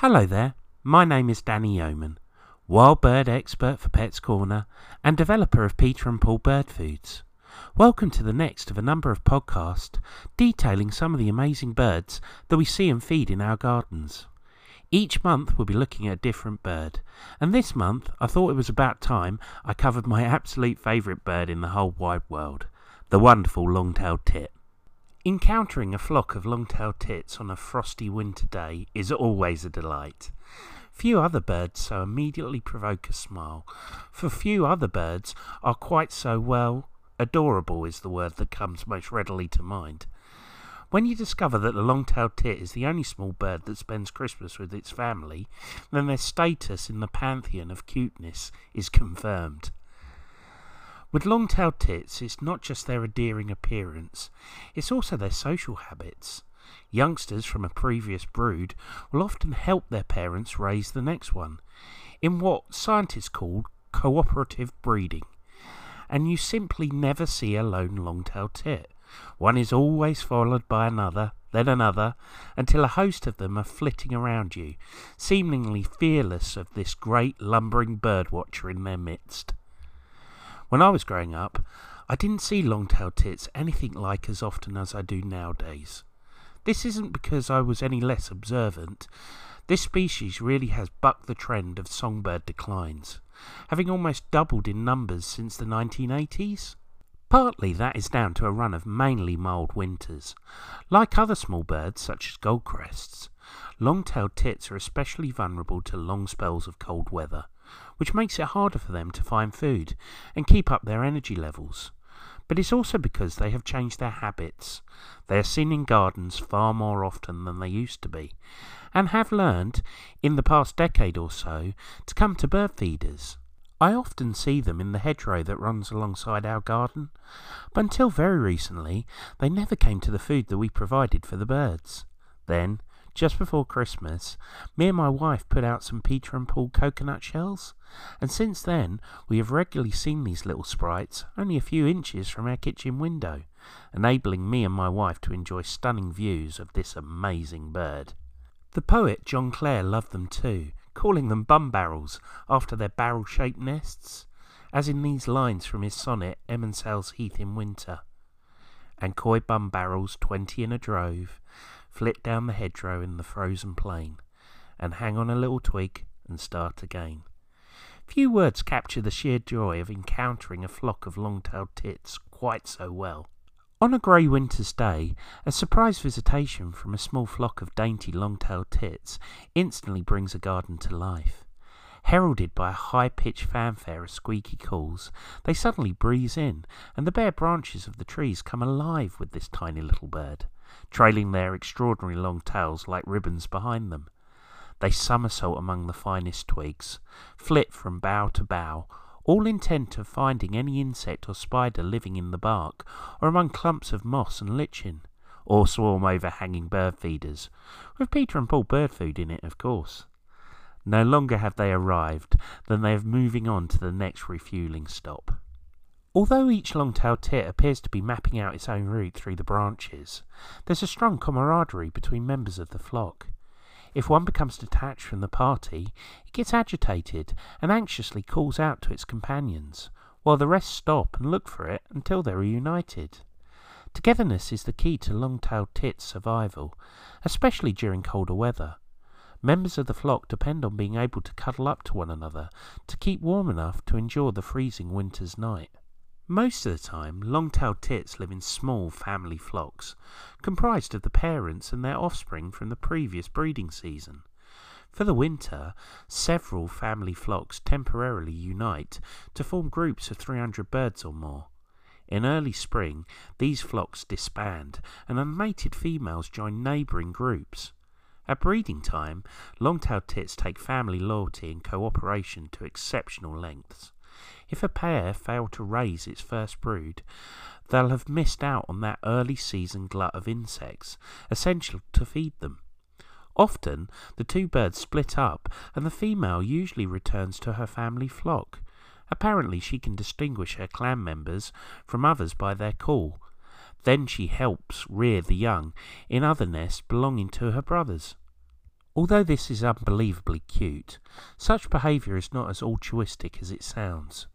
Hello there, my name is Danny Yeoman, wild bird expert for Pets Corner and developer of Peter and Paul Bird Foods. Welcome to the next of a number of podcasts detailing some of the amazing birds that we see and feed in our gardens. Each month we'll be looking at a different bird, and this month I thought it was about time I covered my absolute favourite bird in the whole wide world, the wonderful long-tailed tit. Encountering a flock of long-tailed tits on a frosty winter day is always a delight. Few other birds so immediately provoke a smile, for few other birds are quite so well adorable is the word that comes most readily to mind. When you discover that the long-tailed tit is the only small bird that spends Christmas with its family, then their status in the pantheon of cuteness is confirmed. With long-tailed tits, it's not just their endearing appearance, it's also their social habits. Youngsters from a previous brood will often help their parents raise the next one, in what scientists call cooperative breeding. And you simply never see a lone long-tailed tit. One is always followed by another, then another, until a host of them are flitting around you, seemingly fearless of this great lumbering bird watcher in their midst. When I was growing up, I didn't see long-tailed tits anything like as often as I do nowadays. This isn't because I was any less observant. This species really has bucked the trend of songbird declines, having almost doubled in numbers since the 1980s. Partly that is down to a run of mainly mild winters. Like other small birds, such as goldcrests, long-tailed tits are especially vulnerable to long spells of cold weather, which makes it harder for them to find food and keep up their energy levels. But it's also because they have changed their habits. They are seen in gardens far more often than they used to be, and have learned, in the past decade or so, to come to bird feeders. I often see them in the hedgerow that runs alongside our garden, but until very recently they never came to the food that we provided for the birds. Then, just before Christmas, me and my wife put out some Peter and Paul coconut shells, and since then we have regularly seen these little sprites only a few inches from our kitchen window, enabling me and my wife to enjoy stunning views of this amazing bird. The poet John Clare loved them too, calling them bum barrels after their barrel shaped nests, as in these lines from his sonnet Emmonsails Heath in Winter. And coy bum barrels, twenty in a drove, flit down the hedgerow in the frozen plain, and hang on a little twig and start again. Few words capture the sheer joy of encountering a flock of long-tailed tits quite so well. On a grey winter's day, a surprise visitation from a small flock of dainty long-tailed tits instantly brings a garden to life. Heralded by a high-pitched fanfare of squeaky calls, they suddenly breeze in, and the bare branches of the trees come alive with this tiny little bird, trailing their extraordinary long tails like ribbons behind them. They somersault among the finest twigs, flit from bough to bough, all intent of finding any insect or spider living in the bark, or among clumps of moss and lichen, or swarm over hanging bird feeders, with Peter and Paul bird food in it, of course. No longer have they arrived than they are moving on to the next refueling stop. Although each long-tailed tit appears to be mapping out its own route through the branches, there's a strong camaraderie between members of the flock. If one becomes detached from the party, it gets agitated and anxiously calls out to its companions, while the rest stop and look for it until they're reunited. Togetherness is the key to long-tailed tits' survival, especially during colder weather. Members of the flock depend on being able to cuddle up to one another to keep warm enough to endure the freezing winter's night. Most of the time, long-tailed tits live in small family flocks, comprised of the parents and their offspring from the previous breeding season. For the winter, several family flocks temporarily unite to form groups of 300 birds or more. In early spring, these flocks disband, and unmated females join neighbouring groups. At breeding time, long-tailed tits take family loyalty and cooperation to exceptional lengths. If a pair fail to raise its first brood, they'll have missed out on that early season glut of insects essential to feed them. Often, the two birds split up, and the female usually returns to her family flock. Apparently, she can distinguish her clan members from others by their call. Then she helps rear the young in other nests belonging to her brothers. Although this is unbelievably cute, such behaviour is not as altruistic as it sounds.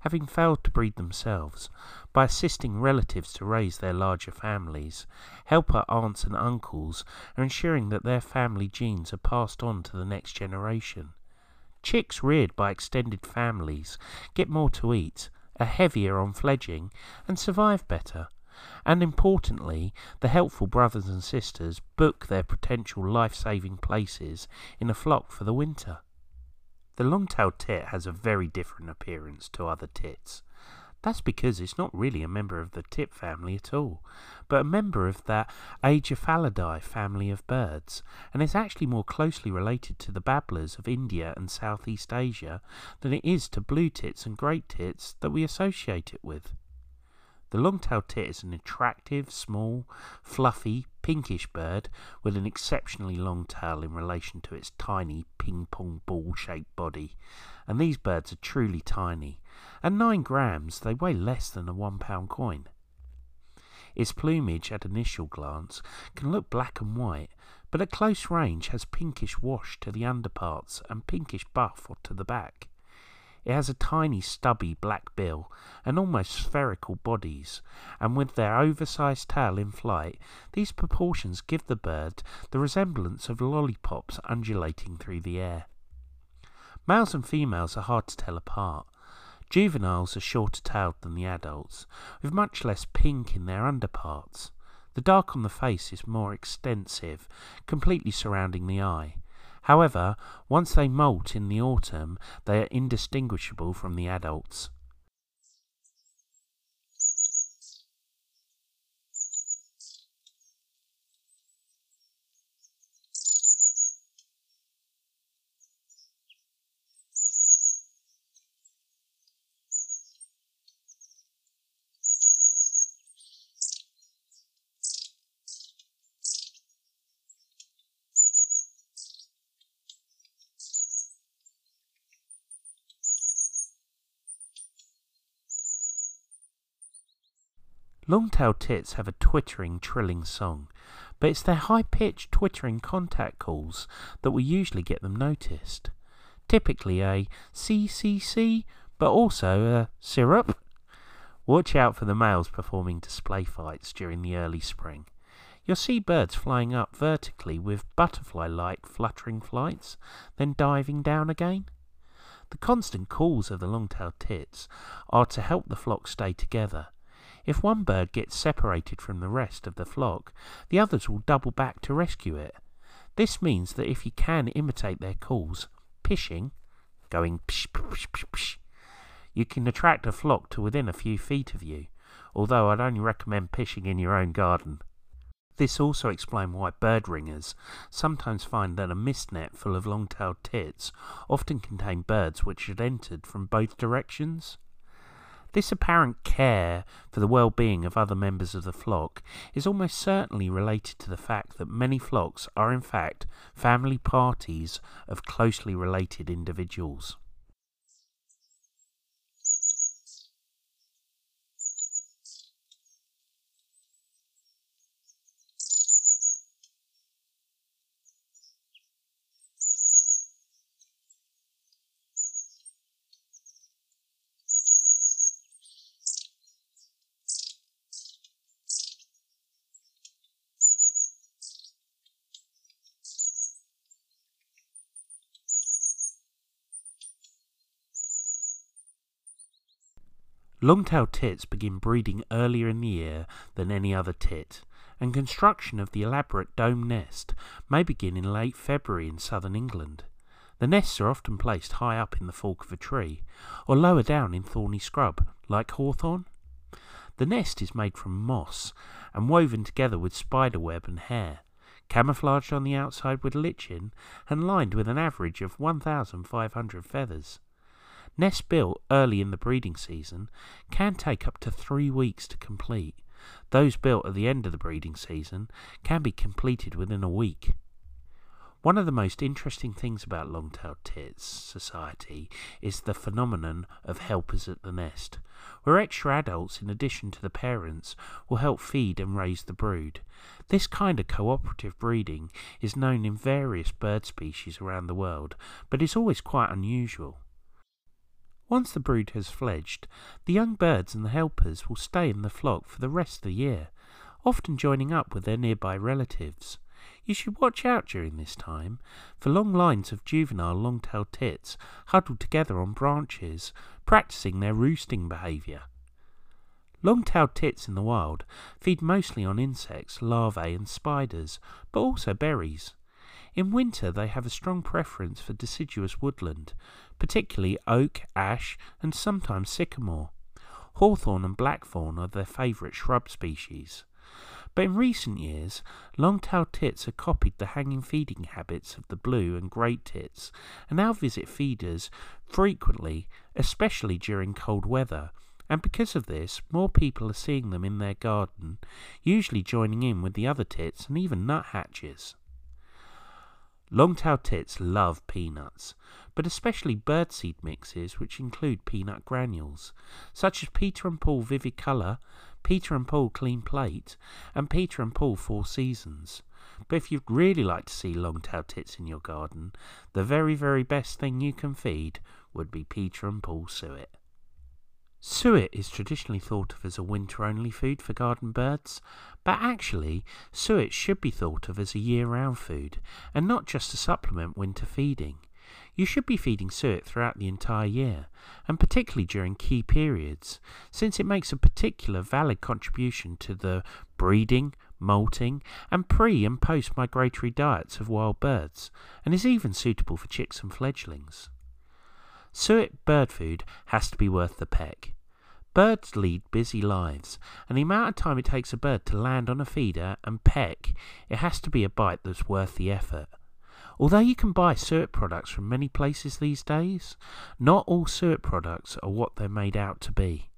Having failed to breed themselves, by assisting relatives to raise their larger families, helper aunts and uncles are ensuring that their family genes are passed on to the next generation. Chicks reared by extended families get more to eat, are heavier on fledging, and survive better. And importantly, the helpful brothers and sisters book their potential life saving places in a flock for the winter. The long-tailed tit has a very different appearance to other tits. That's because it's not really a member of the tit family at all, but a member of that Aegithalidae family of birds, and it's actually more closely related to the babblers of India and Southeast Asia than it is to blue tits and great tits that we associate it with. The long-tailed tit is an attractive, small, fluffy, pinkish bird with an exceptionally long tail in relation to its tiny ping-pong ball-shaped body, and these birds are truly tiny. At 9 grams, they weigh less than a one-pound coin. Its plumage at initial glance can look black and white, but at close range has pinkish wash to the underparts and pinkish buff to the back. It has a tiny stubby black bill and almost spherical bodies, and with their oversized tail in flight, these proportions give the bird the resemblance of lollipops undulating through the air. Males and females are hard to tell apart. Juveniles are shorter tailed than the adults, with much less pink in their underparts. The dark on the face is more extensive, completely surrounding the eye, However, once they molt in the autumn, they are indistinguishable from the adults. Long-tailed tits have a twittering, trilling song, but it's their high-pitched twittering contact calls that will usually get them noticed. Typically a CCC, but also a syrup. Watch out for the males performing display fights during the early spring. You'll see birds flying up vertically with butterfly-like fluttering flights, then diving down again. The constant calls of the long-tailed tits are to help the flock stay together if one bird gets separated from the rest of the flock, the others will double back to rescue it. This means that if you can imitate their calls, pishing, going psh, psh, psh, psh, you can attract a flock to within a few feet of you, although I'd only recommend pishing in your own garden. This also explains why bird ringers sometimes find that a mist net full of long-tailed tits often contain birds which had entered from both directions. This apparent care for the well-being of other members of the flock is almost certainly related to the fact that many flocks are in fact family parties of closely related individuals. Long-tailed tits begin breeding earlier in the year than any other tit, and construction of the elaborate dome nest may begin in late February in southern England. The nests are often placed high up in the fork of a tree, or lower down in thorny scrub, like hawthorn. The nest is made from moss and woven together with spider web and hair, camouflaged on the outside with lichen, and lined with an average of 1,500 feathers. Nests built early in the breeding season can take up to three weeks to complete. Those built at the end of the breeding season can be completed within a week. One of the most interesting things about long-tailed tits society is the phenomenon of helpers at the nest. where extra adults, in addition to the parents, will help feed and raise the brood. This kind of cooperative breeding is known in various bird species around the world, but is always quite unusual. Once the brood has fledged, the young birds and the helpers will stay in the flock for the rest of the year, often joining up with their nearby relatives. You should watch out during this time for long lines of juvenile long-tailed tits huddled together on branches, practicing their roosting behaviour. Long-tailed tits in the wild feed mostly on insects, larvae and spiders, but also berries. In winter they have a strong preference for deciduous woodland, particularly oak, ash and sometimes sycamore. Hawthorn and blackthorn are their favourite shrub species. But in recent years, long-tailed tits have copied the hanging feeding habits of the blue and great tits and now visit feeders frequently, especially during cold weather. And because of this, more people are seeing them in their garden, usually joining in with the other tits and even nuthatches. Long-tailed tits love peanuts, but especially birdseed mixes which include peanut granules, such as Peter and Paul Vivid Colour, Peter and Paul Clean Plate, and Peter and Paul Four Seasons. But if you'd really like to see long-tailed tits in your garden, the very, very best thing you can feed would be Peter and Paul Suet. Suet is traditionally thought of as a winter-only food for garden birds, but actually, suet should be thought of as a year-round food, and not just to supplement winter feeding. You should be feeding suet throughout the entire year, and particularly during key periods, since it makes a particular valid contribution to the breeding, molting, and pre and post migratory diets of wild birds, and is even suitable for chicks and fledglings. Suet bird food has to be worth the peck. Birds lead busy lives, and the amount of time it takes a bird to land on a feeder and peck, it has to be a bite that's worth the effort. Although you can buy suet products from many places these days, not all suet products are what they're made out to be.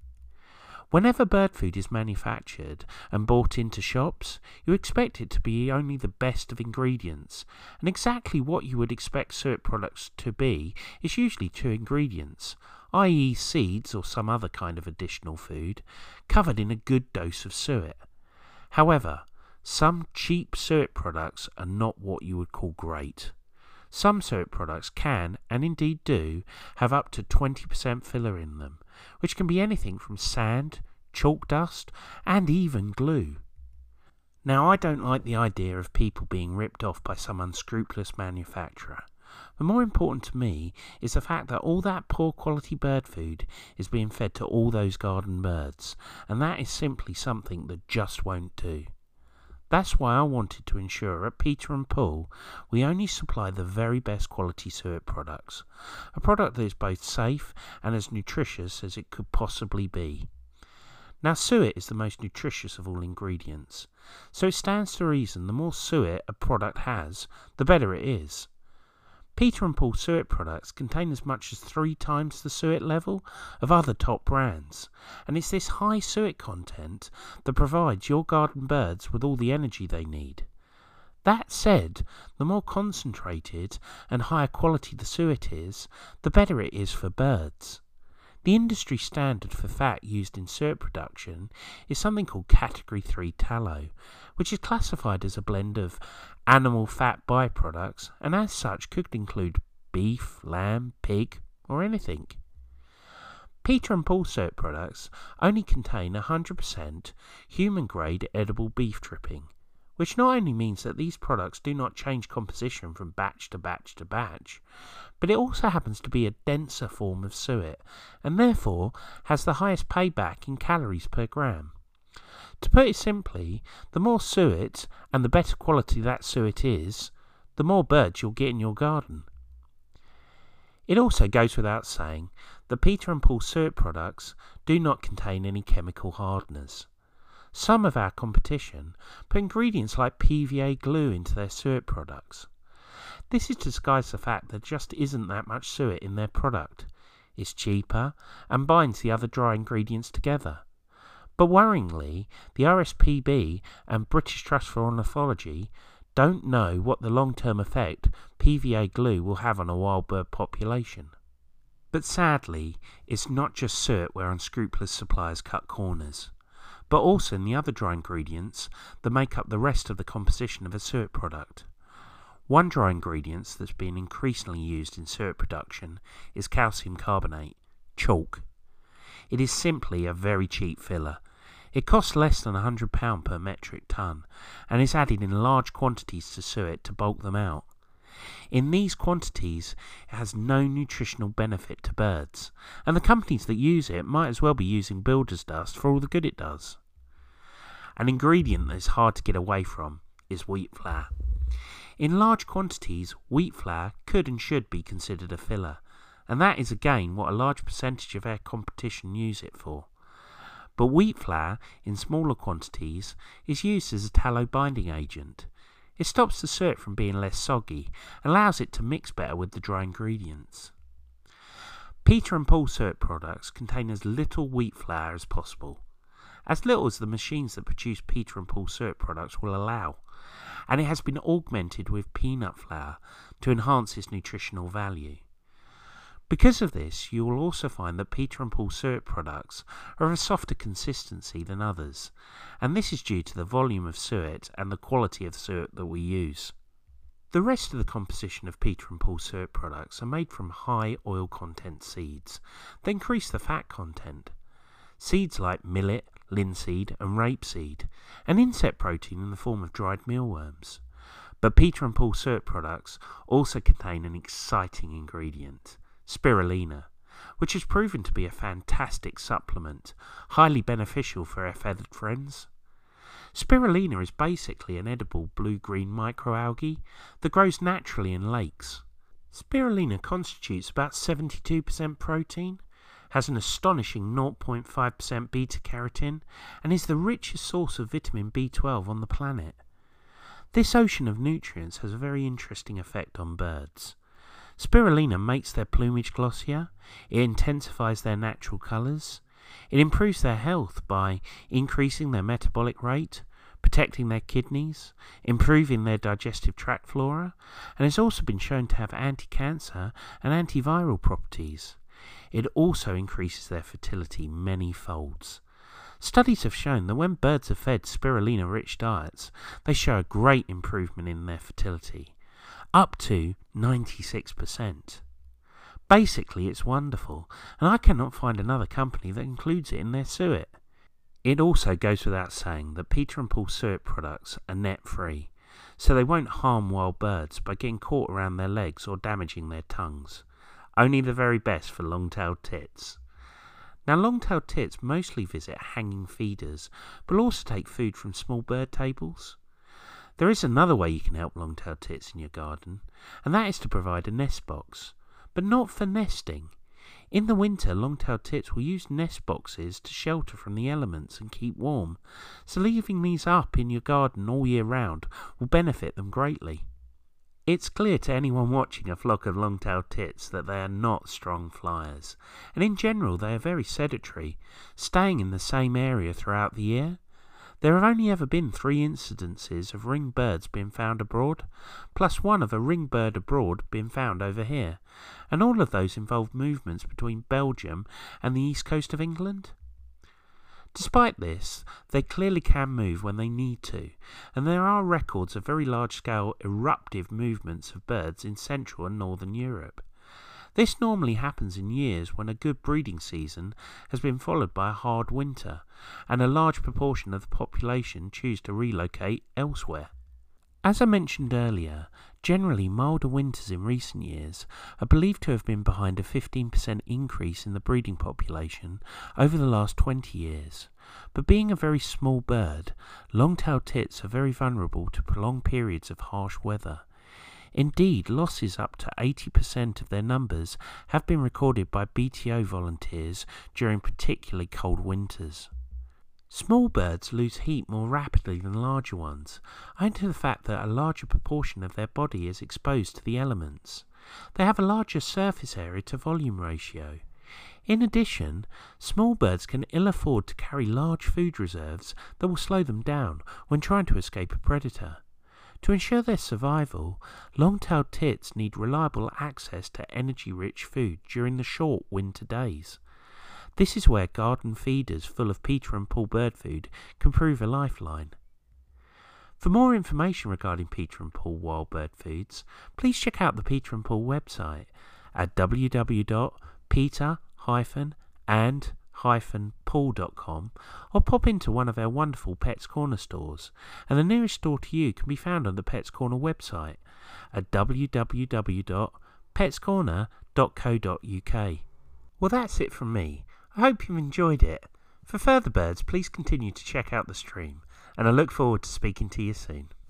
Whenever bird food is manufactured and bought into shops, you expect it to be only the best of ingredients, and exactly what you would expect suet products to be is usually two ingredients, i.e., seeds or some other kind of additional food, covered in a good dose of suet. However, some cheap suet products are not what you would call great. Some suet products can, and indeed do, have up to 20% filler in them, which can be anything from sand, chalk dust, and even glue. Now, I don't like the idea of people being ripped off by some unscrupulous manufacturer. But more important to me is the fact that all that poor quality bird food is being fed to all those garden birds, and that is simply something that just won't do. That's why I wanted to ensure at Peter and Paul we only supply the very best quality suet products, a product that is both safe and as nutritious as it could possibly be. Now suet is the most nutritious of all ingredients, so it stands to reason the more suet a product has, the better it is. Peter and Paul suet products contain as much as three times the suet level of other top brands, and it's this high suet content that provides your garden birds with all the energy they need. That said, the more concentrated and higher quality the suet is, the better it is for birds. The industry standard for fat used in suet production is something called Category 3 tallow, which is classified as a blend of animal fat byproducts and as such could include beef, lamb, pig, or anything. Peter and Paul suet products only contain 100% human grade edible beef dripping, which not only means that these products do not change composition from batch to batch to batch, but it also happens to be a denser form of suet, and therefore has the highest payback in calories per gram. To put it simply, the more suet and the better quality that suet is, the more birds you'll get in your garden. It also goes without saying that Peter and Paul suet products do not contain any chemical hardeners. Some of our competition put ingredients like PVA glue into their suet products. This is to disguise the fact there just isn't that much suet in their product. It's cheaper and binds the other dry ingredients together. But worryingly, the RSPB and British Trust for Ornithology don't know what the long term effect PVA glue will have on a wild bird population. But sadly, it's not just suet where unscrupulous suppliers cut corners, but also in the other dry ingredients that make up the rest of the composition of a suet product. One dry ingredient that's been increasingly used in suet production is calcium carbonate, chalk. It is simply a very cheap filler. It costs less than £100 per metric ton and is added in large quantities to suet to bulk them out. In these quantities, it has no nutritional benefit to birds, and the companies that use it might as well be using builder's dust for all the good it does. An ingredient that is hard to get away from is wheat flour. In large quantities, wheat flour could and should be considered a filler, and that is again what a large percentage of our competition use it for. But wheat flour, in smaller quantities, is used as a tallow binding agent, it stops the syrup from being less soggy allows it to mix better with the dry ingredients. Peter and Paul syrup products contain as little wheat flour as possible, as little as the machines that produce Peter and Paul syrup products will allow, and it has been augmented with peanut flour to enhance its nutritional value. Because of this, you will also find that Peter and Paul syrup products are of a softer consistency than others, and this is due to the volume of suet and the quality of suet that we use. The rest of the composition of Peter and Paul syrup products are made from high oil content seeds that increase the fat content. Seeds like millet, linseed, and rapeseed, and insect protein in the form of dried mealworms. But Peter and Paul syrup products also contain an exciting ingredient spirulina, which has proven to be a fantastic supplement, highly beneficial for our feathered friends. Spirulina is basically an edible blue-green microalgae that grows naturally in lakes. Spirulina constitutes about 72% protein, has an astonishing 0.5% beta carotene, and is the richest source of vitamin B12 on the planet. This ocean of nutrients has a very interesting effect on birds. Spirulina makes their plumage glossier, it intensifies their natural colours, it improves their health by increasing their metabolic rate, protecting their kidneys, improving their digestive tract flora, and has also been shown to have anti cancer and antiviral properties. It also increases their fertility many folds. Studies have shown that when birds are fed spirulina rich diets, they show a great improvement in their fertility up to 96%. Basically, it's wonderful, and I cannot find another company that includes it in their suet. It also goes without saying that Peter and Paul suet products are net free, so they won't harm wild birds by getting caught around their legs or damaging their tongues. Only the very best for long-tailed tits. Now, long-tailed tits mostly visit hanging feeders, but also take food from small bird tables. There is another way you can help long-tailed tits in your garden, and that is to provide a nest box, but not for nesting. In the winter, long-tailed tits will use nest boxes to shelter from the elements and keep warm, so leaving these up in your garden all year round will benefit them greatly. It's clear to anyone watching a flock of long-tailed tits that they are not strong flyers, and in general they are very sedentary, staying in the same area throughout the year. There have only ever been three incidences of ring birds being found abroad, plus one of a ring bird abroad being found over here, and all of those involved movements between Belgium and the east coast of England. Despite this, they clearly can move when they need to, and there are records of very large scale eruptive movements of birds in Central and Northern Europe. This normally happens in years when a good breeding season has been followed by a hard winter, and a large proportion of the population choose to relocate elsewhere. As I mentioned earlier, generally milder winters in recent years are believed to have been behind a 15% increase in the breeding population over the last 20 years. But being a very small bird, long-tailed tits are very vulnerable to prolonged periods of harsh weather. Indeed, losses up to 80% of their numbers have been recorded by BTO volunteers during particularly cold winters. Small birds lose heat more rapidly than larger ones, owing to the fact that a larger proportion of their body is exposed to the elements. They have a larger surface area to volume ratio. In addition, small birds can ill afford to carry large food reserves that will slow them down when trying to escape a predator. To ensure their survival, long-tailed tits need reliable access to energy-rich food during the short winter days. This is where garden feeders full of Peter and Paul bird food can prove a lifeline. For more information regarding Peter and Paul wild bird foods, please check out the Peter and Paul website at www.peter-and-paul.com or pop into one of our wonderful Pets Corner stores, and the nearest store to you can be found on the Pets Corner website at www.petscorner.co.uk. Well, that's it from me. I hope you've enjoyed it. For further birds, please continue to check out the stream, and I look forward to speaking to you soon.